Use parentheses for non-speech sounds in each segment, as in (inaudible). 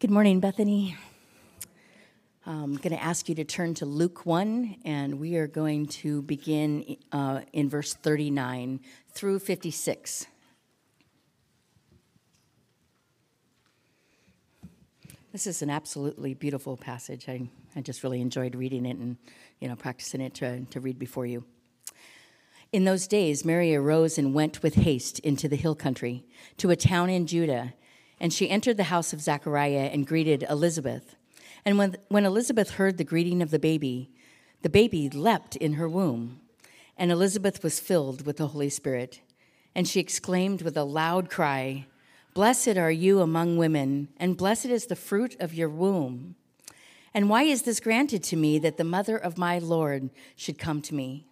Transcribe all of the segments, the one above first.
Good morning, Bethany. I'm going to ask you to turn to Luke 1, and we are going to begin uh, in verse 39 through 56. This is an absolutely beautiful passage. I, I just really enjoyed reading it and you know practicing it to, to read before you. In those days, Mary arose and went with haste into the hill country to a town in Judah, and she entered the house of Zechariah and greeted Elizabeth. And when, when Elizabeth heard the greeting of the baby, the baby leapt in her womb, and Elizabeth was filled with the Holy Spirit. And she exclaimed with a loud cry, Blessed are you among women, and blessed is the fruit of your womb. And why is this granted to me that the mother of my Lord should come to me?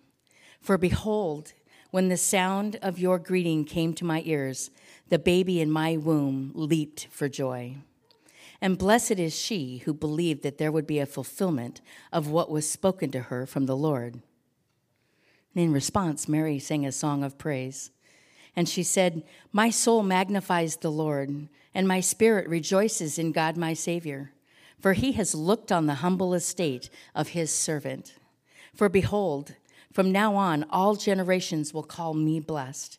For behold, when the sound of your greeting came to my ears, the baby in my womb leaped for joy. And blessed is she who believed that there would be a fulfillment of what was spoken to her from the Lord. And in response, Mary sang a song of praise. And she said, My soul magnifies the Lord, and my spirit rejoices in God my Savior, for he has looked on the humble estate of his servant. For behold, from now on all generations will call me blessed.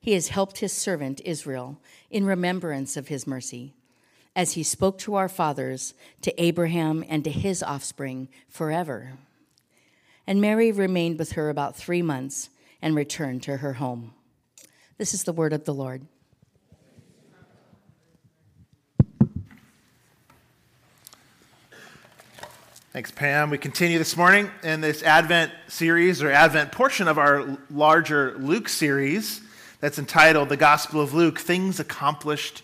He has helped his servant Israel in remembrance of his mercy, as he spoke to our fathers, to Abraham, and to his offspring forever. And Mary remained with her about three months and returned to her home. This is the word of the Lord. Thanks, Pam. We continue this morning in this Advent series or Advent portion of our larger Luke series that's entitled The Gospel of Luke Things Accomplished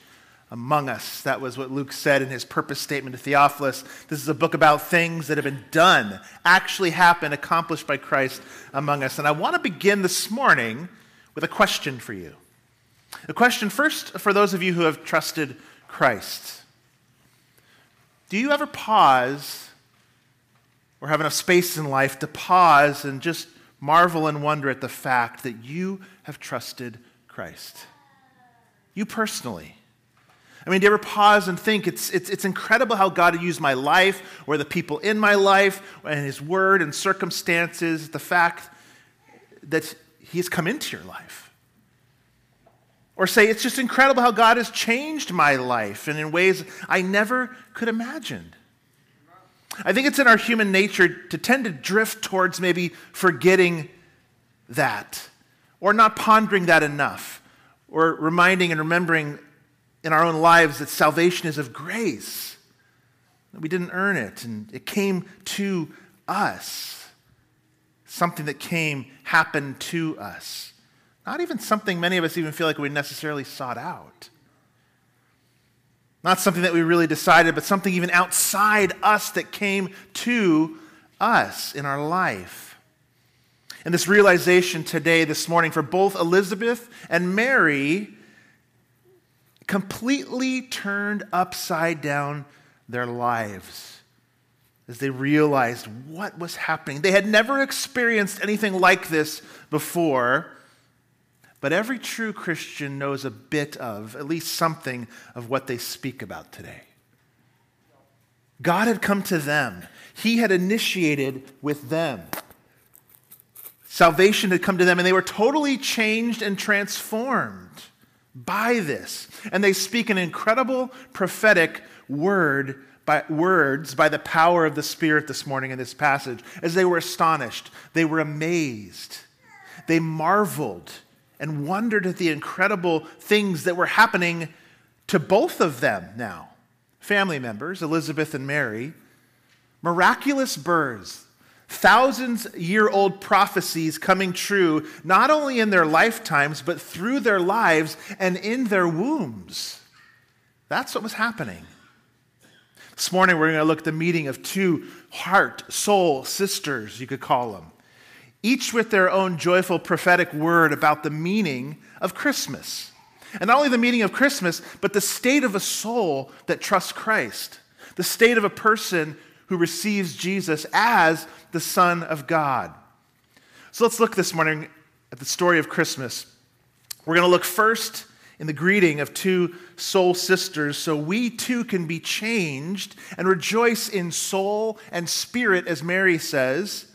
Among Us. That was what Luke said in his purpose statement to Theophilus. This is a book about things that have been done, actually happened, accomplished by Christ among us. And I want to begin this morning with a question for you. A question first for those of you who have trusted Christ. Do you ever pause or have enough space in life to pause and just marvel and wonder at the fact that you have trusted Christ? You personally. I mean, do you ever pause and think it's, it's, it's incredible how God used my life or the people in my life and His word and circumstances, the fact that He's come into your life? Or say, it's just incredible how God has changed my life and in ways I never could imagine. I think it's in our human nature to tend to drift towards maybe forgetting that or not pondering that enough or reminding and remembering in our own lives that salvation is of grace. That we didn't earn it and it came to us. Something that came happened to us. Not even something many of us even feel like we necessarily sought out. Not something that we really decided, but something even outside us that came to us in our life. And this realization today, this morning, for both Elizabeth and Mary, completely turned upside down their lives as they realized what was happening. They had never experienced anything like this before. But every true Christian knows a bit of, at least something of what they speak about today. God had come to them, He had initiated with them. Salvation had come to them, and they were totally changed and transformed by this. And they speak an incredible prophetic word by words by the power of the Spirit this morning in this passage. As they were astonished, they were amazed, they marveled and wondered at the incredible things that were happening to both of them now family members, Elizabeth and Mary, miraculous births, thousands year old prophecies coming true, not only in their lifetimes, but through their lives and in their wombs. That's what was happening. This morning, we're going to look at the meeting of two heart, soul sisters, you could call them, each with their own joyful prophetic word about the meaning of Christmas. And not only the meaning of Christmas, but the state of a soul that trusts Christ, the state of a person who receives Jesus as the Son of God. So let's look this morning at the story of Christmas. We're going to look first in the greeting of two soul sisters so we too can be changed and rejoice in soul and spirit, as Mary says.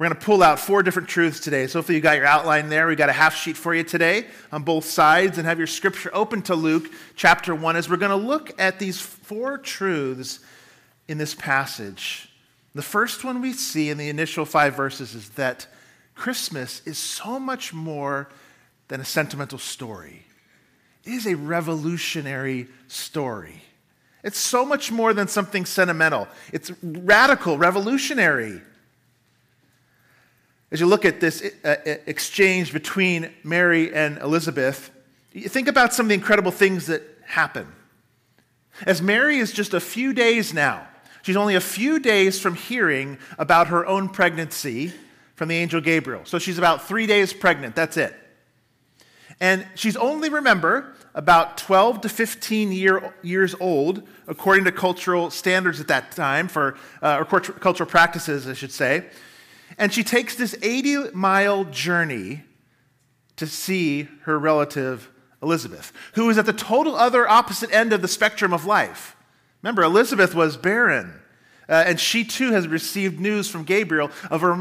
We're going to pull out four different truths today. So, hopefully, you got your outline there. We got a half sheet for you today on both sides, and have your scripture open to Luke chapter 1 as we're going to look at these four truths in this passage. The first one we see in the initial five verses is that Christmas is so much more than a sentimental story. It is a revolutionary story. It's so much more than something sentimental, it's radical, revolutionary. As you look at this uh, uh, exchange between Mary and Elizabeth, you think about some of the incredible things that happen. As Mary is just a few days now, she's only a few days from hearing about her own pregnancy from the angel Gabriel. So she's about three days pregnant, that's it. And she's only, remember, about 12 to 15 year, years old, according to cultural standards at that time, for, uh, or cultural practices, I should say. And she takes this 80 mile journey to see her relative Elizabeth, who is at the total other opposite end of the spectrum of life. Remember, Elizabeth was barren. Uh, and she too has received news from Gabriel of a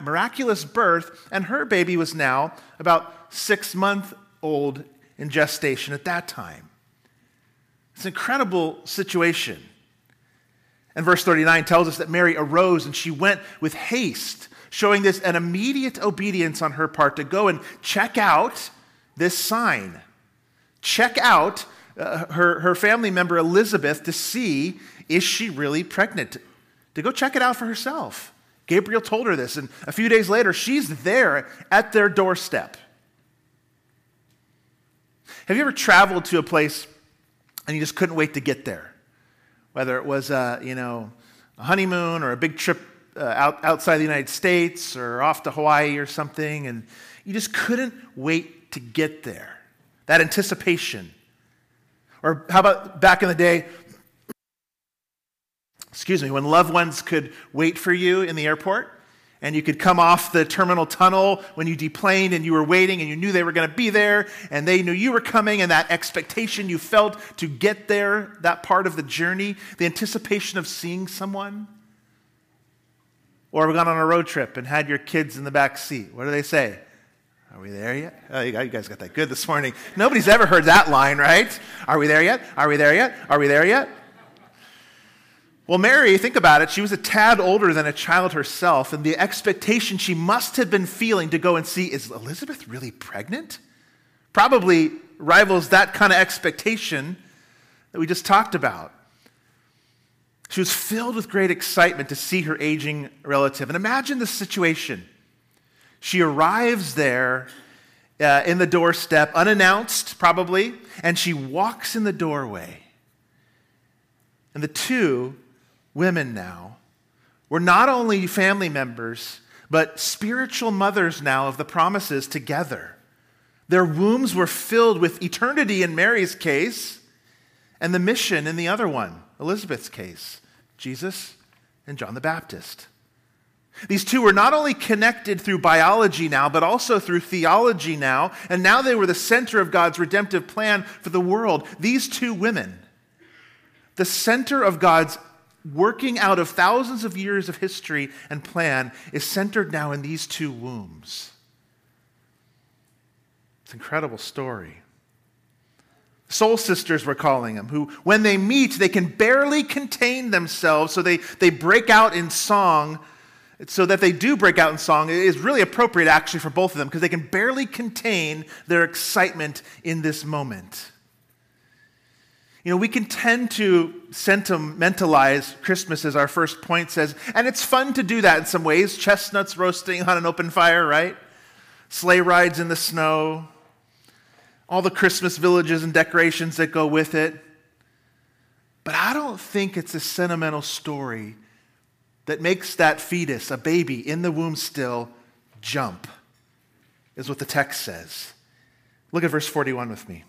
miraculous birth, and her baby was now about six months old in gestation at that time. It's an incredible situation. And verse 39 tells us that Mary arose and she went with haste, showing this an immediate obedience on her part to go and check out this sign. Check out uh, her, her family member Elizabeth to see is she really pregnant? To go check it out for herself. Gabriel told her this, and a few days later, she's there at their doorstep. Have you ever traveled to a place and you just couldn't wait to get there? Whether it was, a, you know, a honeymoon or a big trip uh, out, outside the United States or off to Hawaii or something, and you just couldn't wait to get there. That anticipation. Or how about back in the day, excuse me, when loved ones could wait for you in the airport? and you could come off the terminal tunnel when you deplaned and you were waiting and you knew they were going to be there and they knew you were coming and that expectation you felt to get there, that part of the journey, the anticipation of seeing someone. Or have we gone on a road trip and had your kids in the back seat. What do they say? Are we there yet? Oh, you guys got that good this morning. Nobody's ever heard that line, right? Are we there yet? Are we there yet? Are we there yet? Well, Mary, think about it, she was a tad older than a child herself, and the expectation she must have been feeling to go and see is Elizabeth really pregnant? Probably rivals that kind of expectation that we just talked about. She was filled with great excitement to see her aging relative. And imagine the situation. She arrives there uh, in the doorstep, unannounced probably, and she walks in the doorway. And the two women now were not only family members, but spiritual mothers now of the promises together. Their wombs were filled with eternity in Mary's case, and the mission in the other one, Elizabeth's case, Jesus and John the Baptist. These two were not only connected through biology now, but also through theology now, and now they were the center of God's redemptive plan for the world. These two women, the center of God's working out of thousands of years of history and plan, is centered now in these two wombs. It's an incredible story. Soul sisters, we're calling them, who, when they meet, they can barely contain themselves, so they, they break out in song. So that they do break out in song is really appropriate, actually, for both of them, because they can barely contain their excitement in this moment. You know, we can tend to sentimentalize Christmas, as our first point says, and it's fun to do that in some ways. Chestnuts roasting on an open fire, right? Sleigh rides in the snow, all the Christmas villages and decorations that go with it. But I don't think it's a sentimental story that makes that fetus, a baby in the womb still, jump, is what the text says. Look at verse 41 with me.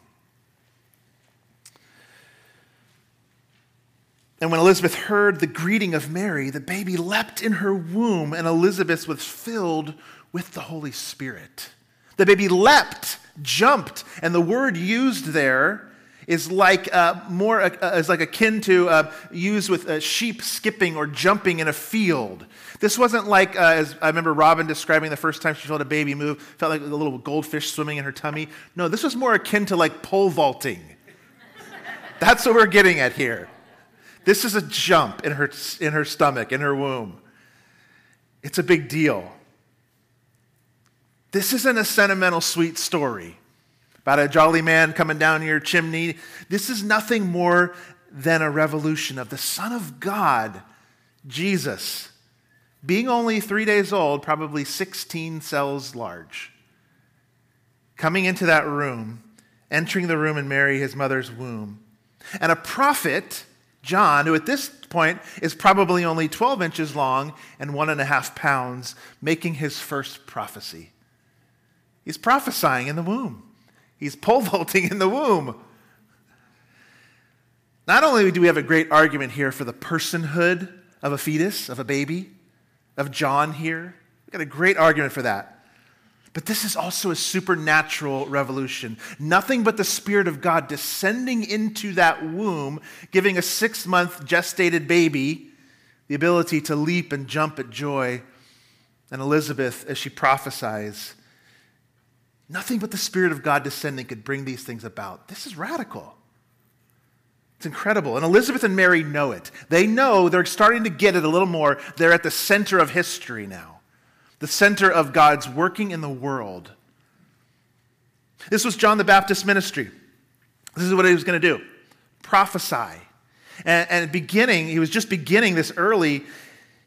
And when Elizabeth heard the greeting of Mary, the baby leapt in her womb, and Elizabeth was filled with the Holy Spirit. The baby leapt, jumped, and the word used there is like uh, more uh, is like akin to uh, used with uh, sheep skipping or jumping in a field. This wasn't like uh, as I remember Robin describing the first time she felt a baby move, felt like a little goldfish swimming in her tummy. No, this was more akin to like pole vaulting. That's what we're getting at here. This is a jump in her, in her stomach, in her womb. It's a big deal. This isn't a sentimental, sweet story about a jolly man coming down your chimney. This is nothing more than a revolution of the Son of God, Jesus, being only three days old, probably 16 cells large, coming into that room, entering the room in Mary, his mother's womb. And a prophet John, who at this point is probably only 12 inches long and one and a half pounds, making his first prophecy. He's prophesying in the womb, he's pole (laughs) vaulting in the womb. Not only do we have a great argument here for the personhood of a fetus, of a baby, of John here, we've got a great argument for that. But this is also a supernatural revolution. Nothing but the Spirit of God descending into that womb, giving a six month gestated baby the ability to leap and jump at joy. And Elizabeth, as she prophesies, nothing but the Spirit of God descending could bring these things about. This is radical. It's incredible. And Elizabeth and Mary know it. They know they're starting to get it a little more. They're at the center of history now the center of God's working in the world. This was John the Baptist's ministry. This is what he was going to do prophesy. And, and beginning, he was just beginning this early,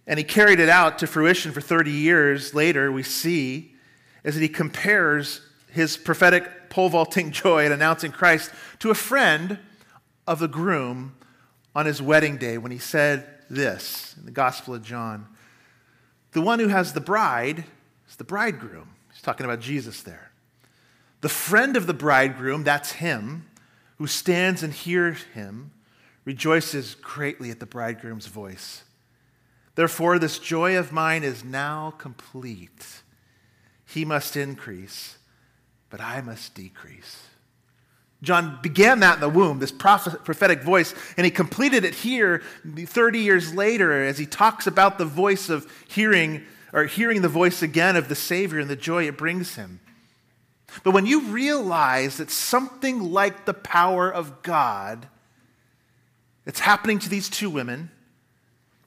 and he carried it out to fruition for 30 years later. We see as that he compares his prophetic pole vaulting (laughs) joy at announcing Christ to a friend of the groom on his wedding day when he said this in the Gospel of John. The one who has the bride is the bridegroom. He's talking about Jesus there. The friend of the bridegroom, that's him, who stands and hears him, rejoices greatly at the bridegroom's voice. Therefore, this joy of mine is now complete. He must increase, but I must decrease. John began that in the womb, this prophetic voice, and he completed it here 30 years later as he talks about the voice of hearing, or hearing the voice again of the Savior and the joy it brings him. But when you realize that something like the power of God that's happening to these two women,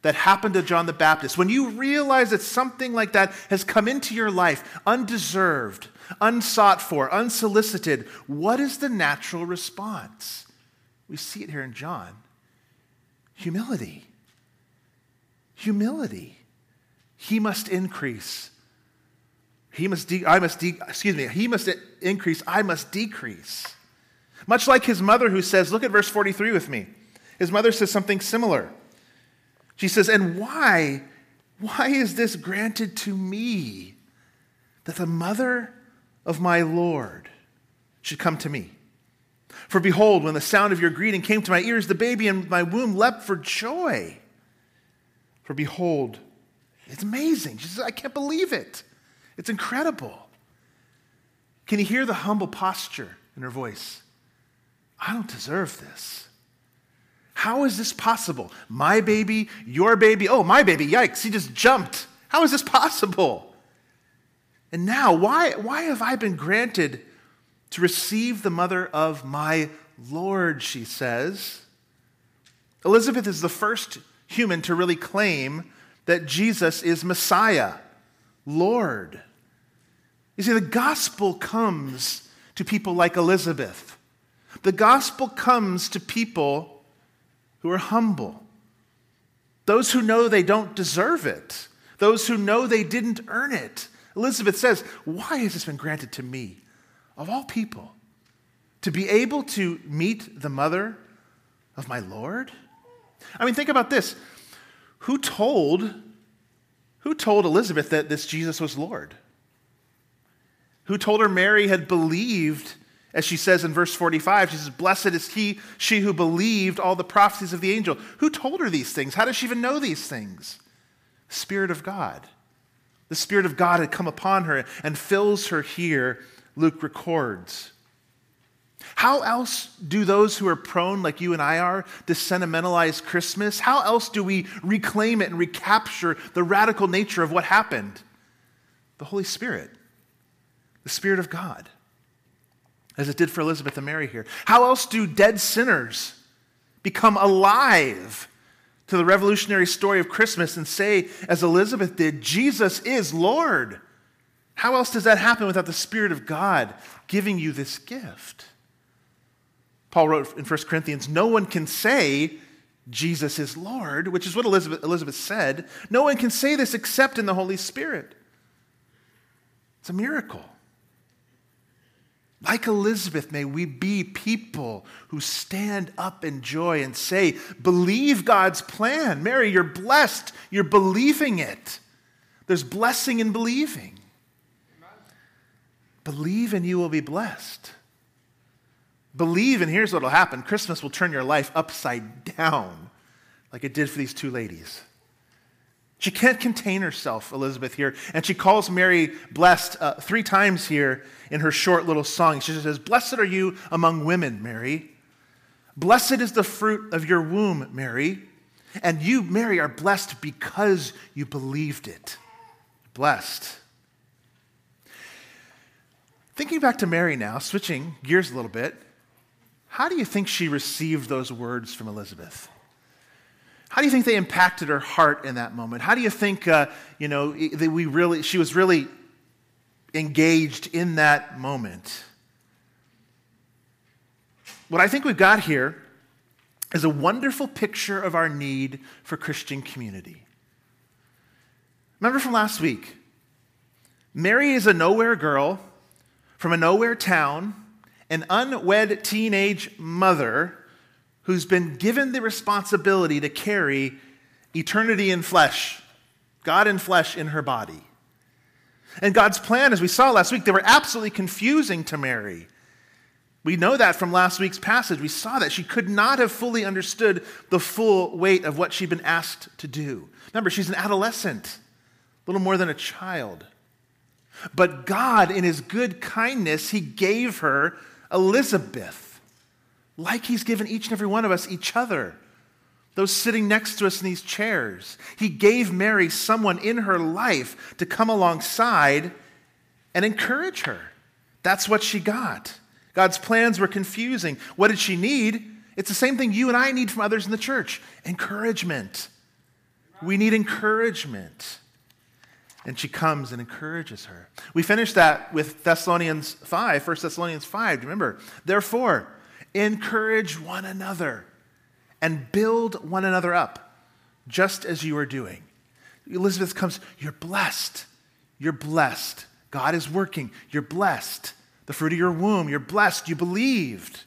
that happened to John the Baptist, when you realize that something like that has come into your life undeserved, unsought for, unsolicited, what is the natural response? We see it here in John humility. Humility. He must increase. He must de- I must de- excuse me, he must increase, I must decrease. Much like his mother who says, look at verse 43 with me. His mother says something similar. She says, "And why why is this granted to me that the mother of my Lord should come to me. For behold, when the sound of your greeting came to my ears, the baby in my womb leapt for joy. For behold, it's amazing. She says, I can't believe it. It's incredible. Can you hear the humble posture in her voice? I don't deserve this. How is this possible? My baby, your baby. Oh, my baby, yikes, he just jumped. How is this possible? And now, why, why have I been granted to receive the mother of my Lord, she says. Elizabeth is the first human to really claim that Jesus is Messiah, Lord. You see, the gospel comes to people like Elizabeth. The gospel comes to people who are humble, those who know they don't deserve it, those who know they didn't earn it, Elizabeth says, Why has this been granted to me, of all people, to be able to meet the mother of my Lord? I mean, think about this. Who told, who told Elizabeth that this Jesus was Lord? Who told her Mary had believed, as she says in verse 45, she says, Blessed is he, she who believed all the prophecies of the angel. Who told her these things? How does she even know these things? Spirit of God. The Spirit of God had come upon her and fills her here, Luke records. How else do those who are prone, like you and I are, to sentimentalize Christmas, how else do we reclaim it and recapture the radical nature of what happened? The Holy Spirit, the Spirit of God, as it did for Elizabeth and Mary here. How else do dead sinners become alive to the revolutionary story of Christmas and say, as Elizabeth did, Jesus is Lord? How else does that happen without the Spirit of God giving you this gift? Paul wrote in 1 Corinthians, No one can say Jesus is Lord, which is what Elizabeth, Elizabeth said. No one can say this except in the Holy Spirit. It's a miracle. Like Elizabeth, may we be people who stand up in joy and say, Believe God's plan. Mary, you're blessed. You're believing it. There's blessing in believing. Believe and you will be blessed. Believe, and here's what will happen Christmas will turn your life upside down, like it did for these two ladies. She can't contain herself, Elizabeth, here. And she calls Mary blessed uh, three times here in her short little song. She says, Blessed are you among women, Mary. Blessed is the fruit of your womb, Mary. And you, Mary, are blessed because you believed it. Blessed. Thinking back to Mary now, switching gears a little bit. How do you think she received those words from Elizabeth? How do you think they impacted her heart in that moment? How do you think, uh, you know, that we really, she was really engaged in that moment? What I think we've got here is a wonderful picture of our need for Christian community. Remember from last week? Mary is a nowhere girl from a nowhere town an unwed teenage mother who's been given the responsibility to carry eternity in flesh, God in flesh in her body. And God's plan, as we saw last week, they were absolutely confusing to Mary. We know that from last week's passage. We saw that she could not have fully understood the full weight of what she'd been asked to do. Remember, she's an adolescent, a little more than a child. But God, in His good kindness, He gave her Elizabeth, like he's given each and every one of us each other. Those sitting next to us in these chairs. He gave Mary someone in her life to come alongside and encourage her. That's what she got. God's plans were confusing. What did she need? It's the same thing you and I need from others in the church encouragement. We need encouragement and she comes and encourages her. We finished that with Thessalonians 5, 1 Thessalonians 5. Do you remember? Therefore, encourage one another and build one another up, just as you are doing. Elizabeth comes, You're blessed. You're blessed. God is working. You're blessed. The fruit of your womb, you're blessed. You believed.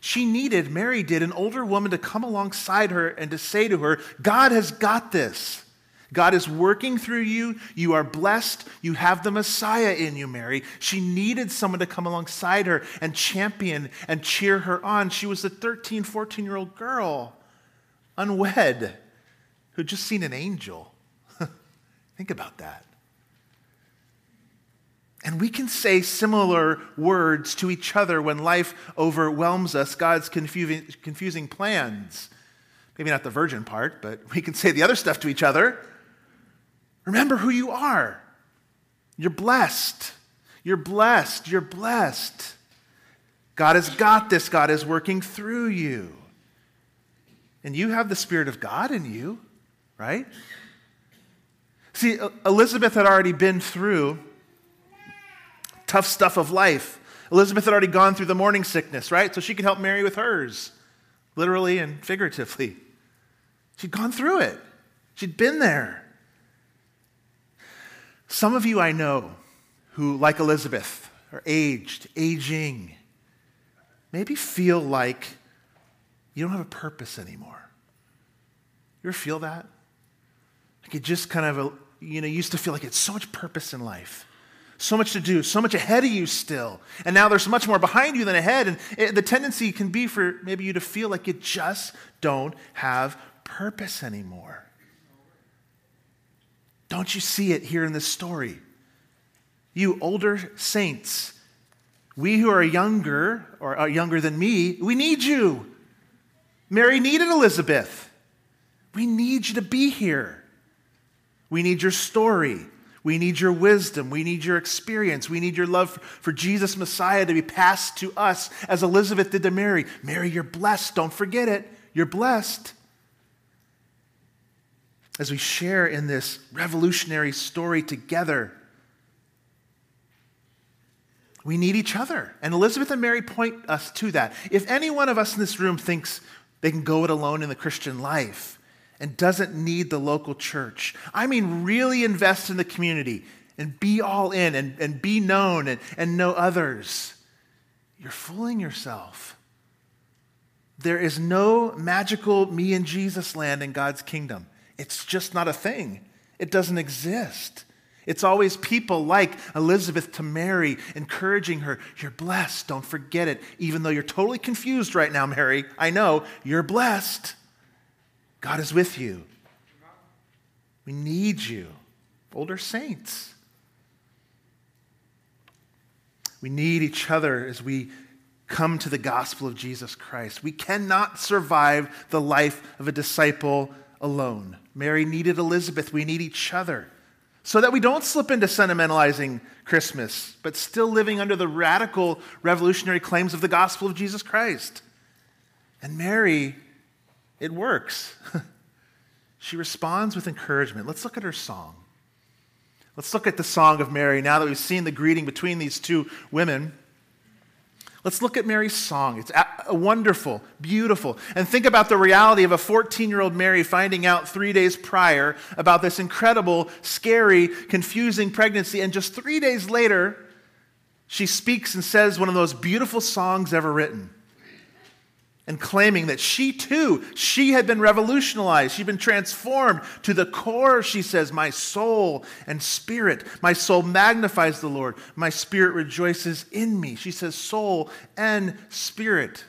She needed, Mary did, an older woman to come alongside her and to say to her, God has got this. God is working through you. You are blessed. You have the Messiah in you, Mary. She needed someone to come alongside her and champion and cheer her on. She was a 13, 14 year old girl, unwed, who'd just seen an angel. (laughs) Think about that. And we can say similar words to each other when life overwhelms us, God's confusing, confusing plans. Maybe not the virgin part, but we can say the other stuff to each other. Remember who you are. You're blessed. You're blessed. You're blessed. God has got this. God is working through you. And you have the Spirit of God in you, right? See, Elizabeth had already been through tough stuff of life. Elizabeth had already gone through the morning sickness, right? So she could help Mary with hers, literally and figuratively. She'd gone through it, she'd been there. Some of you I know who, like Elizabeth, are aged, aging, maybe feel like you don't have a purpose anymore. You ever feel that? Like it just kind of, you know, used to feel like it's so much purpose in life, so much to do, so much ahead of you still. And now there's much more behind you than ahead. And it, the tendency can be for maybe you to feel like you just don't have purpose anymore. Don't you see it here in this story? You older saints, we who are younger or are younger than me, we need you. Mary needed Elizabeth. We need you to be here. We need your story. We need your wisdom. We need your experience. We need your love for Jesus Messiah to be passed to us as Elizabeth did to Mary. Mary, you're blessed. Don't forget it. You're blessed. As we share in this revolutionary story together, we need each other. And Elizabeth and Mary point us to that. If any one of us in this room thinks they can go it alone in the Christian life and doesn't need the local church, I mean, really invest in the community and be all in and, and be known and, and know others, you're fooling yourself. There is no magical me and Jesus land in God's kingdom. It's just not a thing, it doesn't exist. It's always people like Elizabeth to Mary, encouraging her, You're blessed. Don't forget it. Even though you're totally confused right now, Mary, I know you're blessed. God is with you. We need you, older saints. We need each other as we come to the gospel of Jesus Christ. We cannot survive the life of a disciple alone. Mary needed Elizabeth. We need each other so that we don't slip into sentimentalizing Christmas, but still living under the radical revolutionary claims of the gospel of Jesus Christ. And Mary, it works. (laughs) she responds with encouragement. Let's look at her song. Let's look at the song of Mary now that we've seen the greeting between these two women. Let's look at Mary's song. It's wonderful, beautiful. And think about the reality of a 14 year old Mary finding out three days prior about this incredible, scary, confusing pregnancy. And just three days later, she speaks and says one of those beautiful songs ever written and claiming that she too, she had been revolutionized. She'd been transformed to the core, she says, my soul and spirit. My soul magnifies the Lord. My spirit rejoices in me. She says soul and spirit.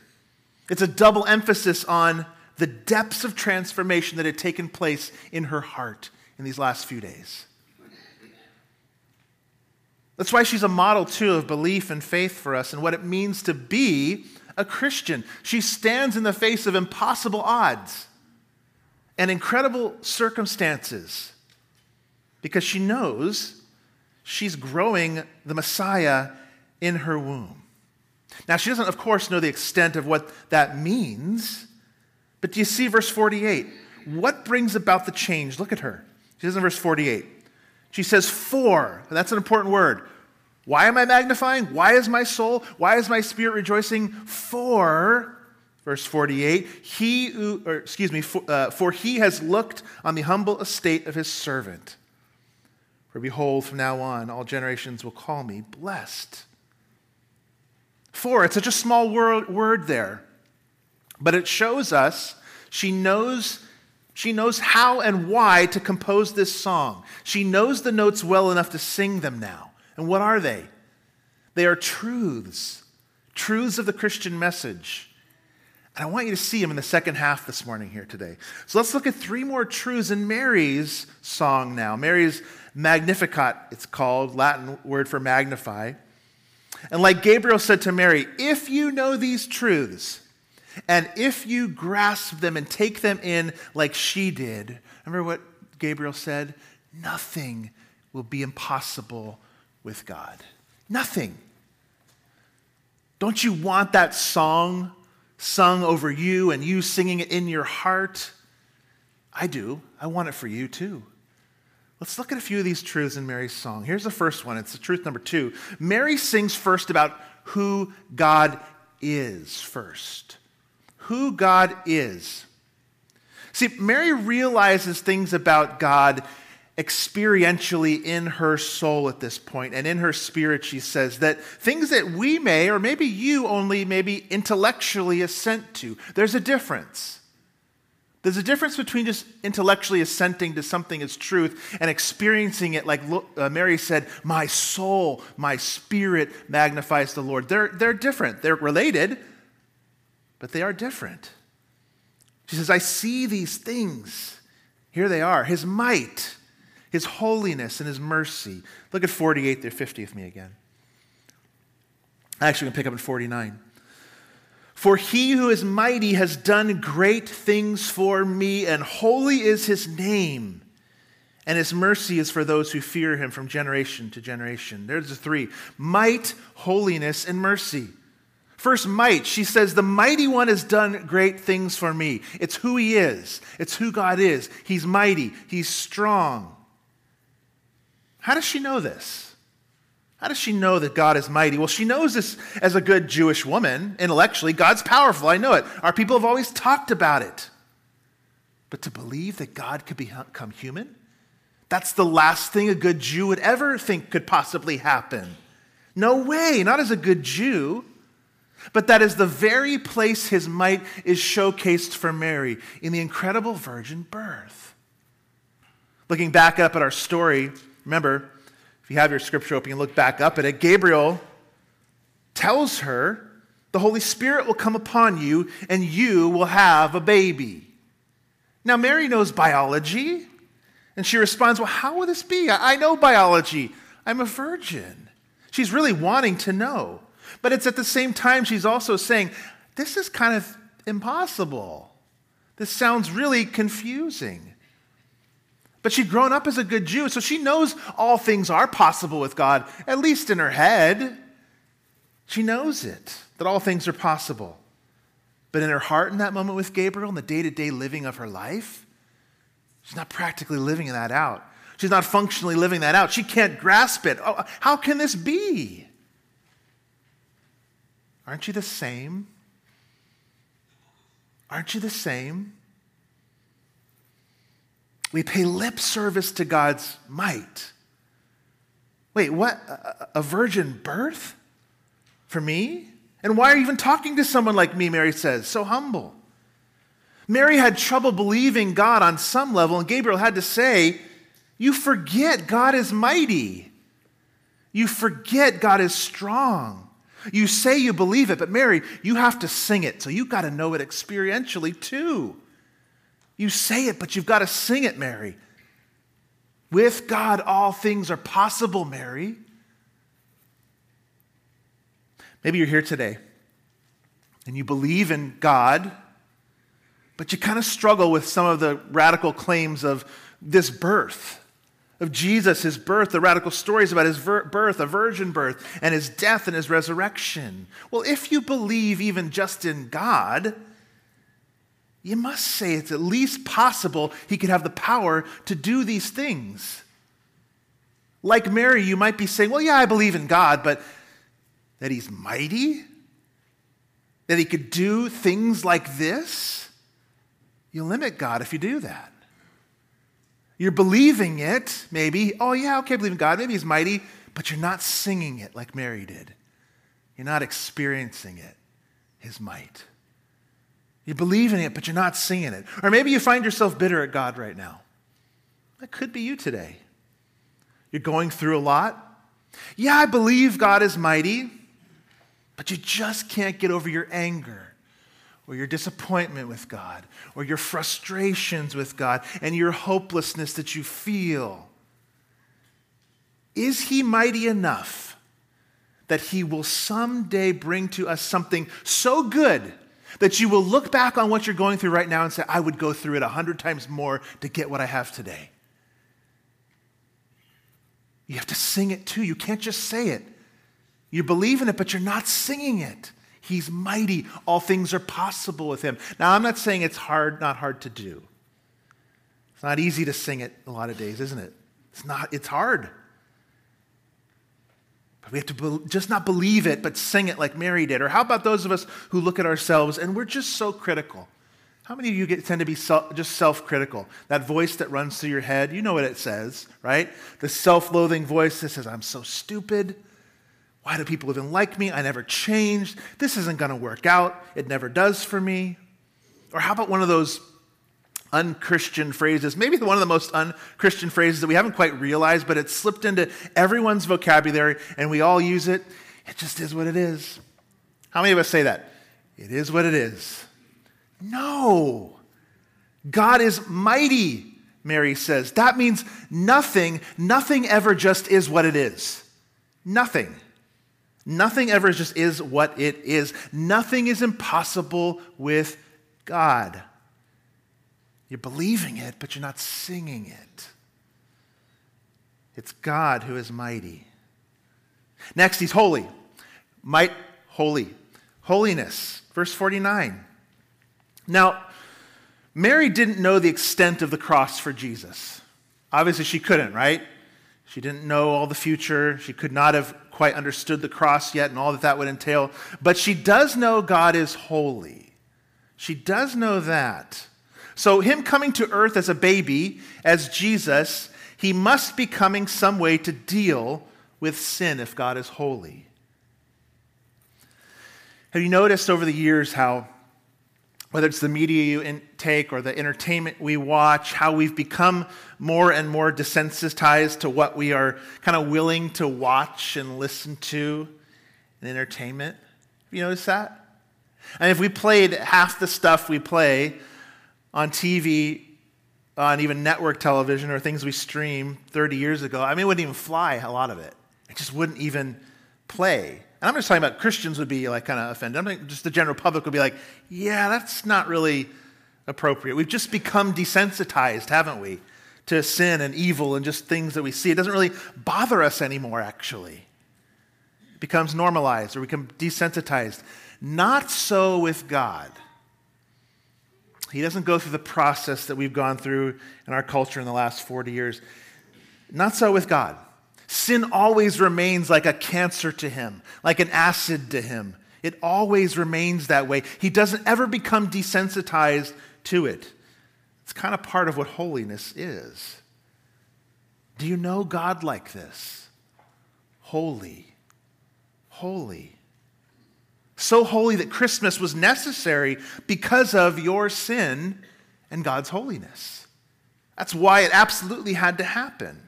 It's a double emphasis on the depths of transformation that had taken place in her heart in these last few days. That's why she's a model, too, of belief and faith for us and what it means to be a Christian. She stands in the face of impossible odds and incredible circumstances because she knows she's growing the Messiah in her womb. Now, she doesn't, of course, know the extent of what that means, but do you see verse 48? What brings about the change? Look at her. She says in verse 48. She says, For, that's an important word. Why am I magnifying? Why is my soul? Why is my spirit rejoicing? For, verse 48, he who, or excuse me, for, uh, for he has looked on the humble estate of his servant. For behold, from now on, all generations will call me blessed. For, it's such a small word, word there, but it shows us she knows she knows how and why to compose this song. She knows the notes well enough to sing them now. And what are they? They are truths, truths of the Christian message. And I want you to see them in the second half this morning here today. So let's look at three more truths in Mary's song now. Mary's Magnificat, it's called, Latin word for magnify. And like Gabriel said to Mary, if you know these truths, and if you grasp them and take them in like she did, remember what Gabriel said? Nothing will be impossible with God. Nothing. Don't you want that song sung over you and you singing it in your heart? I do. I want it for you too. Let's look at a few of these truths in Mary's song. Here's the first one. It's the truth number two. Mary sings first about who God is first. Who God is. See, Mary realizes things about God experientially in her soul at this point and in her spirit she says that things that we may or maybe you only maybe intellectually assent to there's a difference There's a difference between just intellectually assenting to something as truth and experiencing it, like uh, Mary said, My soul, my spirit magnifies the Lord. They're, they're different. They're related, but they are different. She says, I see these things. Here they are His might, His holiness, and His mercy. Look at 48 through 50 with me again. Actually, I'm going to pick up at 49. For he who is mighty has done great things for me, and holy is his name. And his mercy is for those who fear him from generation to generation. There's the three might, holiness, and mercy. First, might. She says, The mighty one has done great things for me. It's who he is, it's who God is. He's mighty, he's strong. How does she know this? How does she know that God is mighty? Well, she knows this as a good Jewish woman, intellectually. God's powerful, I know it. Our people have always talked about it. But to believe that God could become human, that's the last thing a good Jew would ever think could possibly happen. No way, not as a good Jew. But that is the very place his might is showcased for Mary in the incredible virgin birth. Looking back up at our story, remember, if you have your scripture open and look back up at it, Gabriel tells her, The Holy Spirit will come upon you and you will have a baby. Now, Mary knows biology, and she responds, Well, how will this be? I know biology. I'm a virgin. She's really wanting to know. But it's at the same time she's also saying, This is kind of impossible. This sounds really confusing. But she'd grown up as a good Jew, so she knows all things are possible with God, at least in her head. She knows it, that all things are possible. But in her heart, in that moment with Gabriel, in the day to day living of her life, she's not practically living that out. She's not functionally living that out. She can't grasp it. Oh, how can this be? Aren't you the same? Aren't you the same? We pay lip service to God's might. Wait, what? A, virgin birth? For me? And why are you even talking to someone like me, Mary says? So humble. Mary had trouble believing God on some level, and Gabriel had to say, You forget God is mighty. You forget God is strong. You say you believe it, but Mary, you have to sing it, so you've got to know it experientially too. You say it, but you've got to sing it, Mary. With God, all things are possible, Mary. Maybe you're here today and you believe in God, but you kind of struggle with some of the radical claims of this birth, of Jesus, his birth, the radical stories about his birth, a virgin birth, and his death and his resurrection. Well, if you believe even just in God, you must say it's at least possible he could have the power to do these things. Like Mary, you might be saying, Well, yeah, I believe in God, but that he's mighty? That he could do things like this? You limit God if you do that. You're believing it, maybe. Oh, yeah, okay, I believe in God. Maybe he's mighty, but you're not singing it like Mary did. You're not experiencing it, his might. You believe in it, but you're not seeing it. Or maybe you find yourself bitter at God right now. That could be you today. You're going through a lot. Yeah, I believe God is mighty, but you just can't get over your anger or your disappointment with God or your frustrations with God and your hopelessness that you feel. Is He mighty enough that He will someday bring to us something so good? That you will look back on what you're going through right now and say, I would go through it a hundred times more to get what I have today. You have to sing it too. You can't just say it. You believe in it, but you're not singing it. He's mighty. All things are possible with him. Now, I'm not saying it's hard, not hard to do. It's not easy to sing it a lot of days, isn't it? It's not, it's hard. We have to be, just not believe it, but sing it like Mary did. Or how about those of us who look at ourselves and we're just so critical? How many of you get, tend to be self, just self critical? That voice that runs through your head, you know what it says, right? The self loathing voice that says, I'm so stupid. Why do people even like me? I never changed. This isn't going to work out. It never does for me. Or how about one of those unchristian phrases, maybe one of the most unchristian phrases that we haven't quite realized, but it's slipped into everyone's vocabulary and we all use it. It just is what it is. How many of us say that? It is what it is. No. God is mighty, Mary says. That means nothing, nothing ever just is what it is. Nothing. Nothing ever just is what it is. Nothing is impossible with God. You're believing it, but you're not singing it. It's God who is mighty. Next, he's holy. Might, holy. Holiness. Verse 49. Now, Mary didn't know the extent of the cross for Jesus. Obviously, she couldn't, right? She didn't know all the future. She could not have quite understood the cross yet and all that that would entail. But she does know God is holy. She does know that. So, him coming to earth as a baby, as Jesus, he must be coming some way to deal with sin if God is holy. Have you noticed over the years how, whether it's the media you intake or the entertainment we watch, how we've become more and more desensitized to what we are kind of willing to watch and listen to in entertainment? Have you noticed that? And if we played half the stuff we play on TV, on even network television or things we stream 30 years ago, I mean, it wouldn't even fly, a lot of it. It just wouldn't even play. And I'm just talking about Christians would be like kind of offended. I'm mean, just the general public would be like, yeah, that's not really appropriate. We've just become desensitized, haven't we, to sin and evil and just things that we see. It doesn't really bother us anymore, actually. It becomes normalized or we become desensitized. Not so with God. He doesn't go through the process that we've gone through in our culture in the last 40 years. Not so with God. Sin always remains like a cancer to him, like an acid to him. It always remains that way. He doesn't ever become desensitized to it. It's kind of part of what holiness is. Do you know God like this? Holy. Holy. So holy that Christmas was necessary because of your sin and God's holiness. That's why it absolutely had to happen.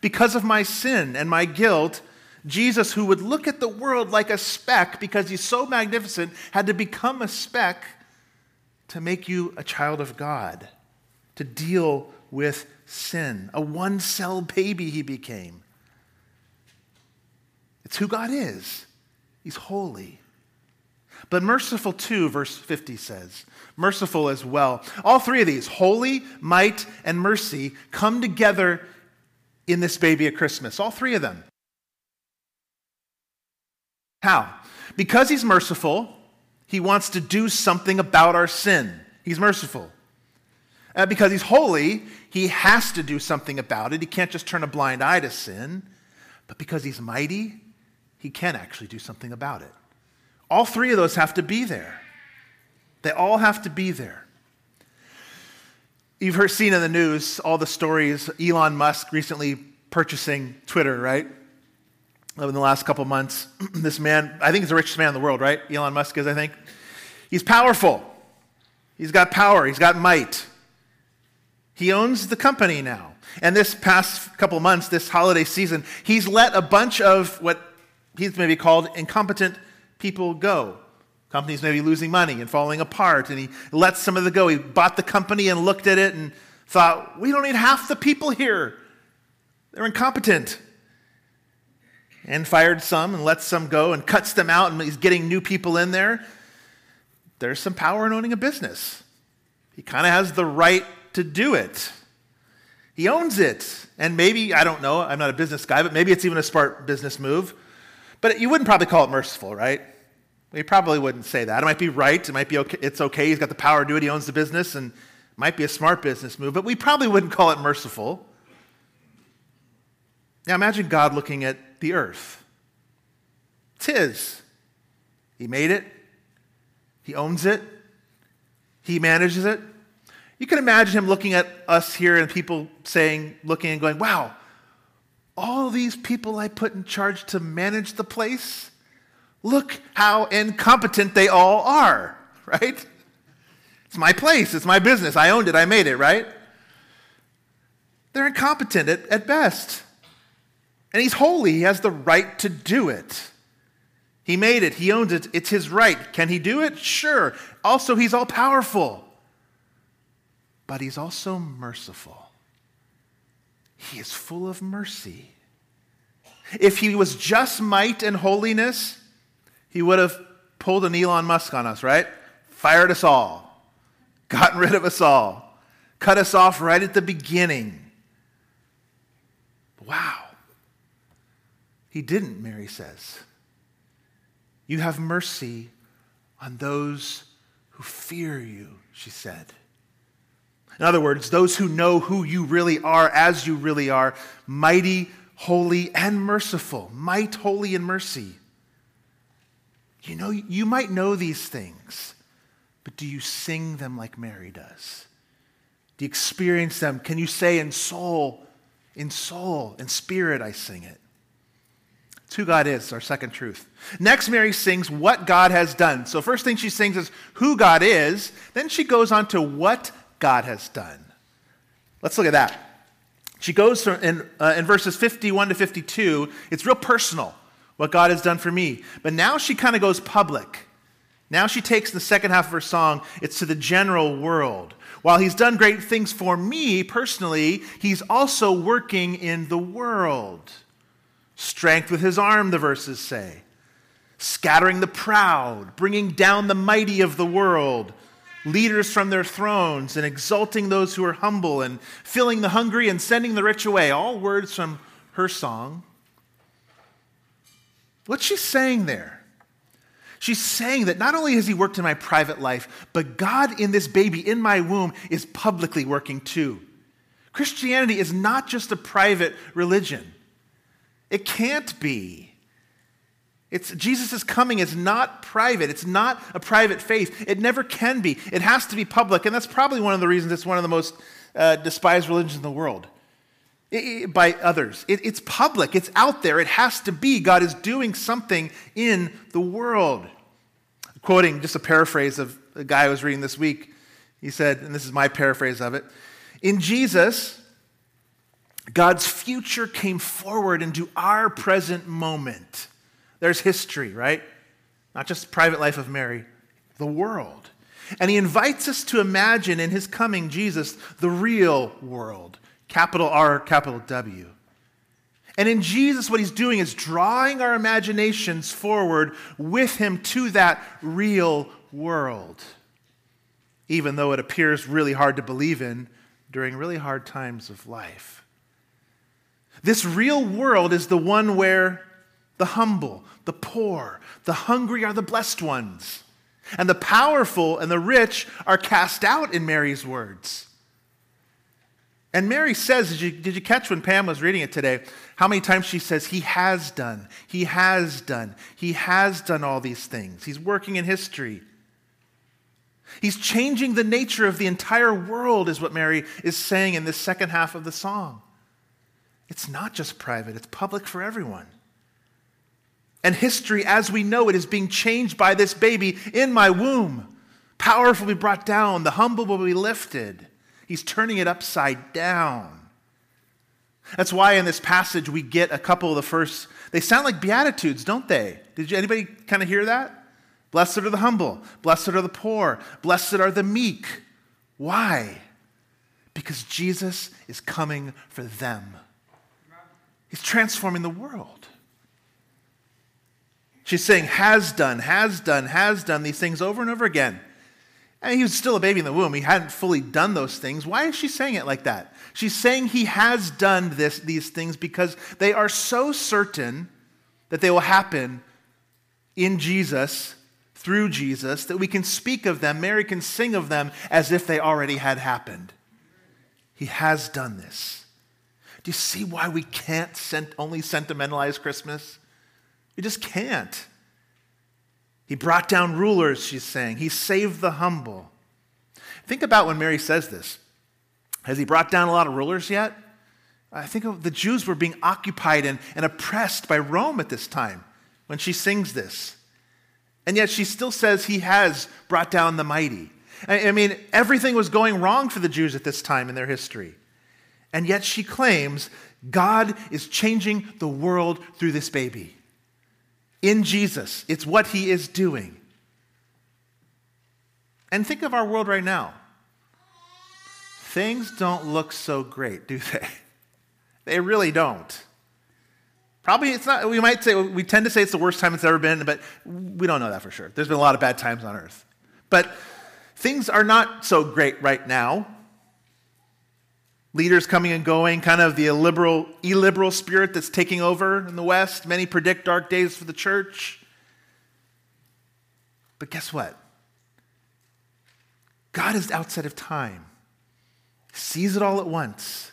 Because of my sin and my guilt, Jesus, who would look at the world like a speck because he's so magnificent, had to become a speck to make you a child of God, to deal with sin. A one cell baby he became. It's who God is. He's holy. But merciful too, verse 50 says. Merciful as well. All three of these, holy, might, and mercy, come together in this baby at Christmas. All three of them. How? Because he's merciful, he wants to do something about our sin. He's merciful. Uh, because he's holy, he has to do something about it. He can't just turn a blind eye to sin. But because he's mighty, he can actually do something about it. All three of those have to be there. They all have to be there. You've heard, seen in the news all the stories. Elon Musk recently purchasing Twitter, right? In the last couple months, (clears throat) this man, I think he's the richest man in the world, right? Elon Musk is, I think. He's powerful. He's got power. He's got might. He owns the company now. And this past couple months, this holiday season, he's let a bunch of what he's maybe called incompetent people go. Companies may be losing money and falling apart, and he lets some of the go. He bought the company and looked at it and thought, we don't need half the people here. They're incompetent. And fired some and lets some go and cuts them out, and he's getting new people in there. There's some power in owning a business. He kind of has the right to do it. He owns it. And maybe, I don't know, I'm not a business guy, but maybe it's even a smart business move. But you wouldn't probably call it merciful, right? We probably wouldn't say that. It might be right. It might be okay. It's okay. He's got the power to do it. He owns the business and might be a smart business move, but we probably wouldn't call it merciful. Now imagine God looking at the earth. Tis. He made it, He owns it, He manages it. You can imagine Him looking at us here and people saying, looking and going, wow, all these people I put in charge to manage the place, look how incompetent they all are, (laughs) right? It's my place, it's my business. I owned it, I made it, right? They're incompetent at, at best. And he's holy, he has the right to do it. He made it, he owns it, it's his right. Can he do it? Sure. Also, he's all powerful, but he's also merciful. He is full of mercy. If he was just might and holiness, he would have pulled an Elon Musk on us, right? Fired us all, gotten rid of us all, cut us off right at the beginning. Wow. He didn't, Mary says. You have mercy on those who fear you, she said. In other words, those who know who you really are as you really are, mighty, holy, and merciful. Might, holy, and mercy. You know, you might know these things, but do you sing them like Mary does? Do you experience them? Can you say in soul, in soul, in spirit, I sing it? It's who God is, our second truth. Next, Mary sings what God has done. So, first thing she sings is who God is. Then she goes on to what God has done. Let's look at that. She goes in, uh, in verses 51 to 52. It's real personal, what God has done for me. But now she kind of goes public. Now she takes the second half of her song, it's to the general world. While he's done great things for me personally, he's also working in the world. Strength with his arm, the verses say. Scattering the proud, bringing down the mighty of the world, leaders from their thrones, and exalting those who are humble, and filling the hungry and sending the rich away. All words from her song. What's she saying there? She's saying that not only has he worked in my private life, but God in this baby in my womb is publicly working too. Christianity is not just a private religion. It can't be. It's, Jesus' coming is not private. It's not a private faith. It never can be. It has to be public. And that's probably one of the reasons it's one of the most uh, despised religions in the world it, it, by others. It, it's public, it's out there. It has to be. God is doing something in the world. Quoting just a paraphrase of a guy I was reading this week, he said, and this is my paraphrase of it In Jesus, God's future came forward into our present moment. There's history, right? Not just private life of Mary, the world. And he invites us to imagine in his coming, Jesus, the real world. Capital R, capital W. And in Jesus, what he's doing is drawing our imaginations forward with him to that real world, even though it appears really hard to believe in during really hard times of life. This real world is the one where the humble, the poor, the hungry are the blessed ones, and the powerful and the rich are cast out, in Mary's words. And Mary says, did you, did you catch when Pam was reading it today, how many times she says, He has done, He has done, He has done all these things. He's working in history. He's changing the nature of the entire world, is what Mary is saying in this second half of the song. It's not just private, it's public for everyone. And history, as we know it, is being changed by this baby in my womb. Powerful will be brought down, the humble will be lifted. He's turning it upside down. That's why in this passage we get a couple of the first, they sound like Beatitudes, don't they? Did you, anybody kind of hear that? Blessed are the humble, blessed are the poor, blessed are the meek. Why? Because Jesus is coming for them. He's transforming the world. She's saying, has done, has done, has done these things over and over again. And he was still a baby in the womb. He hadn't fully done those things. Why is she saying it like that? She's saying he has done this, these things because they are so certain that they will happen in Jesus, through Jesus, that we can speak of them, Mary can sing of them as if they already had happened. He has done this. Do you see why we can't only sentimentalize Christmas? We just can't. He brought down rulers, she's saying. He saved the humble. Think about when Mary says this. Has he brought down a lot of rulers yet? I think the Jews were being occupied and, and oppressed by Rome at this time when she sings this. And yet she still says he has brought down the mighty. I mean, everything was going wrong for the Jews at this time in their history. And yet she claims God is changing the world through this baby. In Jesus, it's what he is doing. And think of our world right now. Things don't look so great, do they? (laughs) They really don't. Probably it's not, we might say, we tend to say it's the worst time it's ever been, but we don't know that for sure. There's been a lot of bad times on earth. But things are not so great right now. Leaders coming and going, kind of the illiberal, illiberal spirit that's taking over in the West. Many predict dark days for the church. But guess what? God is outside of time, sees it all at once.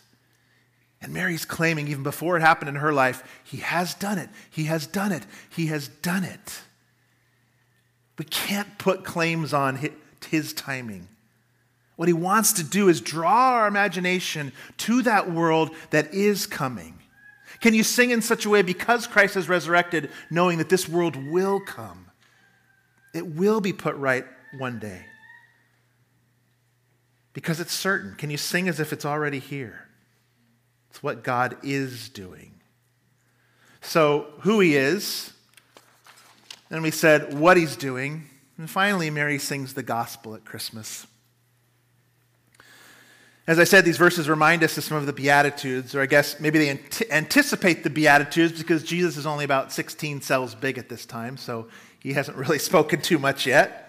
And Mary's claiming, even before it happened in her life, He has done it. He has done it. He has done it. We can't put claims on His timing. What He wants to do is draw our imagination to that world that is coming. Can you sing in such a way because Christ has resurrected, knowing that this world will come? It will be put right one day because it's certain. Can you sing as if it's already here? It's what God is doing. So, who he is, and we said what he's doing, and finally, Mary sings the gospel at Christmas. As I said, these verses remind us of some of the Beatitudes, or I guess maybe they anticipate the Beatitudes because Jesus is only about 16 cells big at this time, so he hasn't really (laughs) spoken too much yet.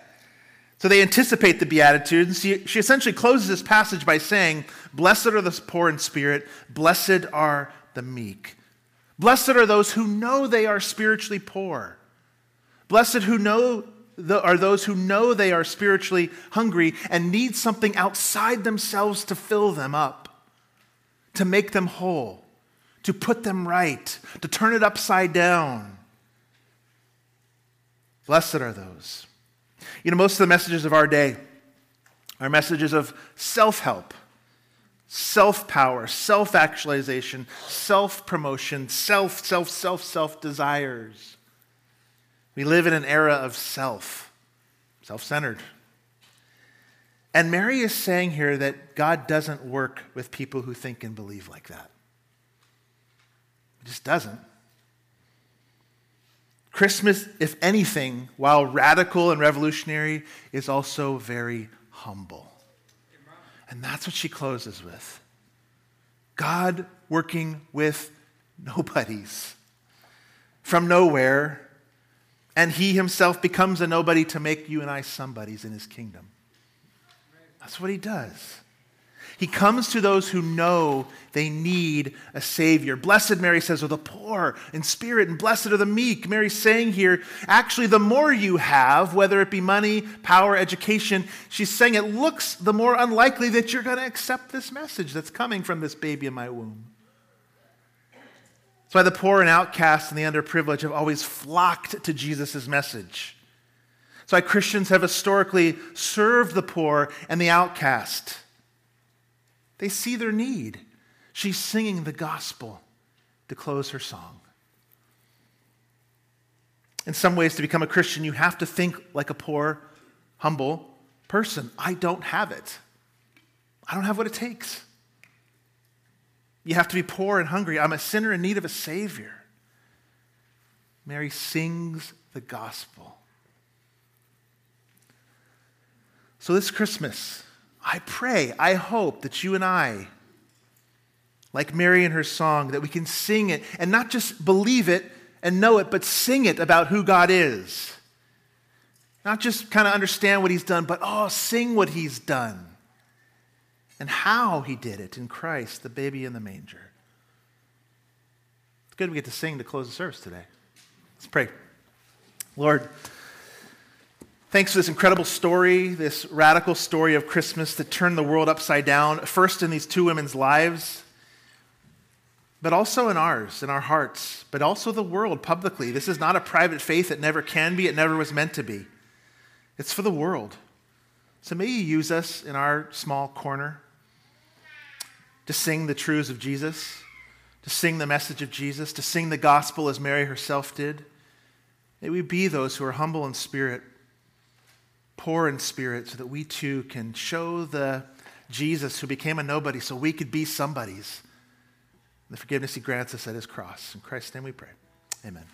So they anticipate the Beatitudes. She, she essentially closes this passage by saying, Blessed are the poor in spirit, blessed are the meek. Blessed are those who know they are spiritually poor. Blessed who know are those who know they are spiritually hungry and need something outside themselves to fill them up, to make them whole, to put them right, to turn it upside down. Blessed are those. You know, most of the messages of our day are messages of self help, self power, self actualization, self promotion, self, self, self, self desires. We live in an era of self, self centered. And Mary is saying here that God doesn't work with people who think and believe like that. He just doesn't. Christmas, if anything, while radical and revolutionary, is also very humble. And that's what she closes with God working with nobodies from nowhere, and he himself becomes a nobody to make you and I somebodies in his kingdom. That's what he does. He comes to those who know they need a Savior. Blessed, Mary says, are the poor in spirit, and blessed are the meek. Mary's saying here, actually, the more you have, whether it be money, power, education, she's saying it looks the more unlikely that you're going to accept this message that's coming from this baby in my womb. That's why the poor and outcasts and the underprivileged have always flocked to Jesus' message. That's why Christians have historically served the poor and the outcast. They see their need. She's singing the gospel to close her song. In some ways, to become a Christian, you have to think like a poor, humble person. I don't have it. I don't have what it takes. You have to be poor and hungry. I'm a sinner in need of a Savior. Mary sings the gospel. So, this Christmas, I pray, I hope that you and I, like Mary in her song, that we can sing it and not just believe it and know it, but sing it about who God is. Not just kind of understand what he's done, but oh, sing what he's done and how he did it in Christ, the baby in the manger. It's good we get to sing to close the service today. Let's pray. Lord, Thanks for this incredible story, this radical story of Christmas that turned the world upside down, first in these two women's lives, but also in ours, in our hearts, but also the world publicly. This is not a private faith. It never can be, it never was meant to be. It's for the world. So may you use us in our small corner to sing the truths of Jesus, to sing the message of Jesus, to sing the gospel as Mary herself did. May we be those who are humble in spirit poor in spirit so that we too can show the Jesus who became a nobody so we could be somebodies. The forgiveness he grants us at his cross. In Christ's name we pray. Amen.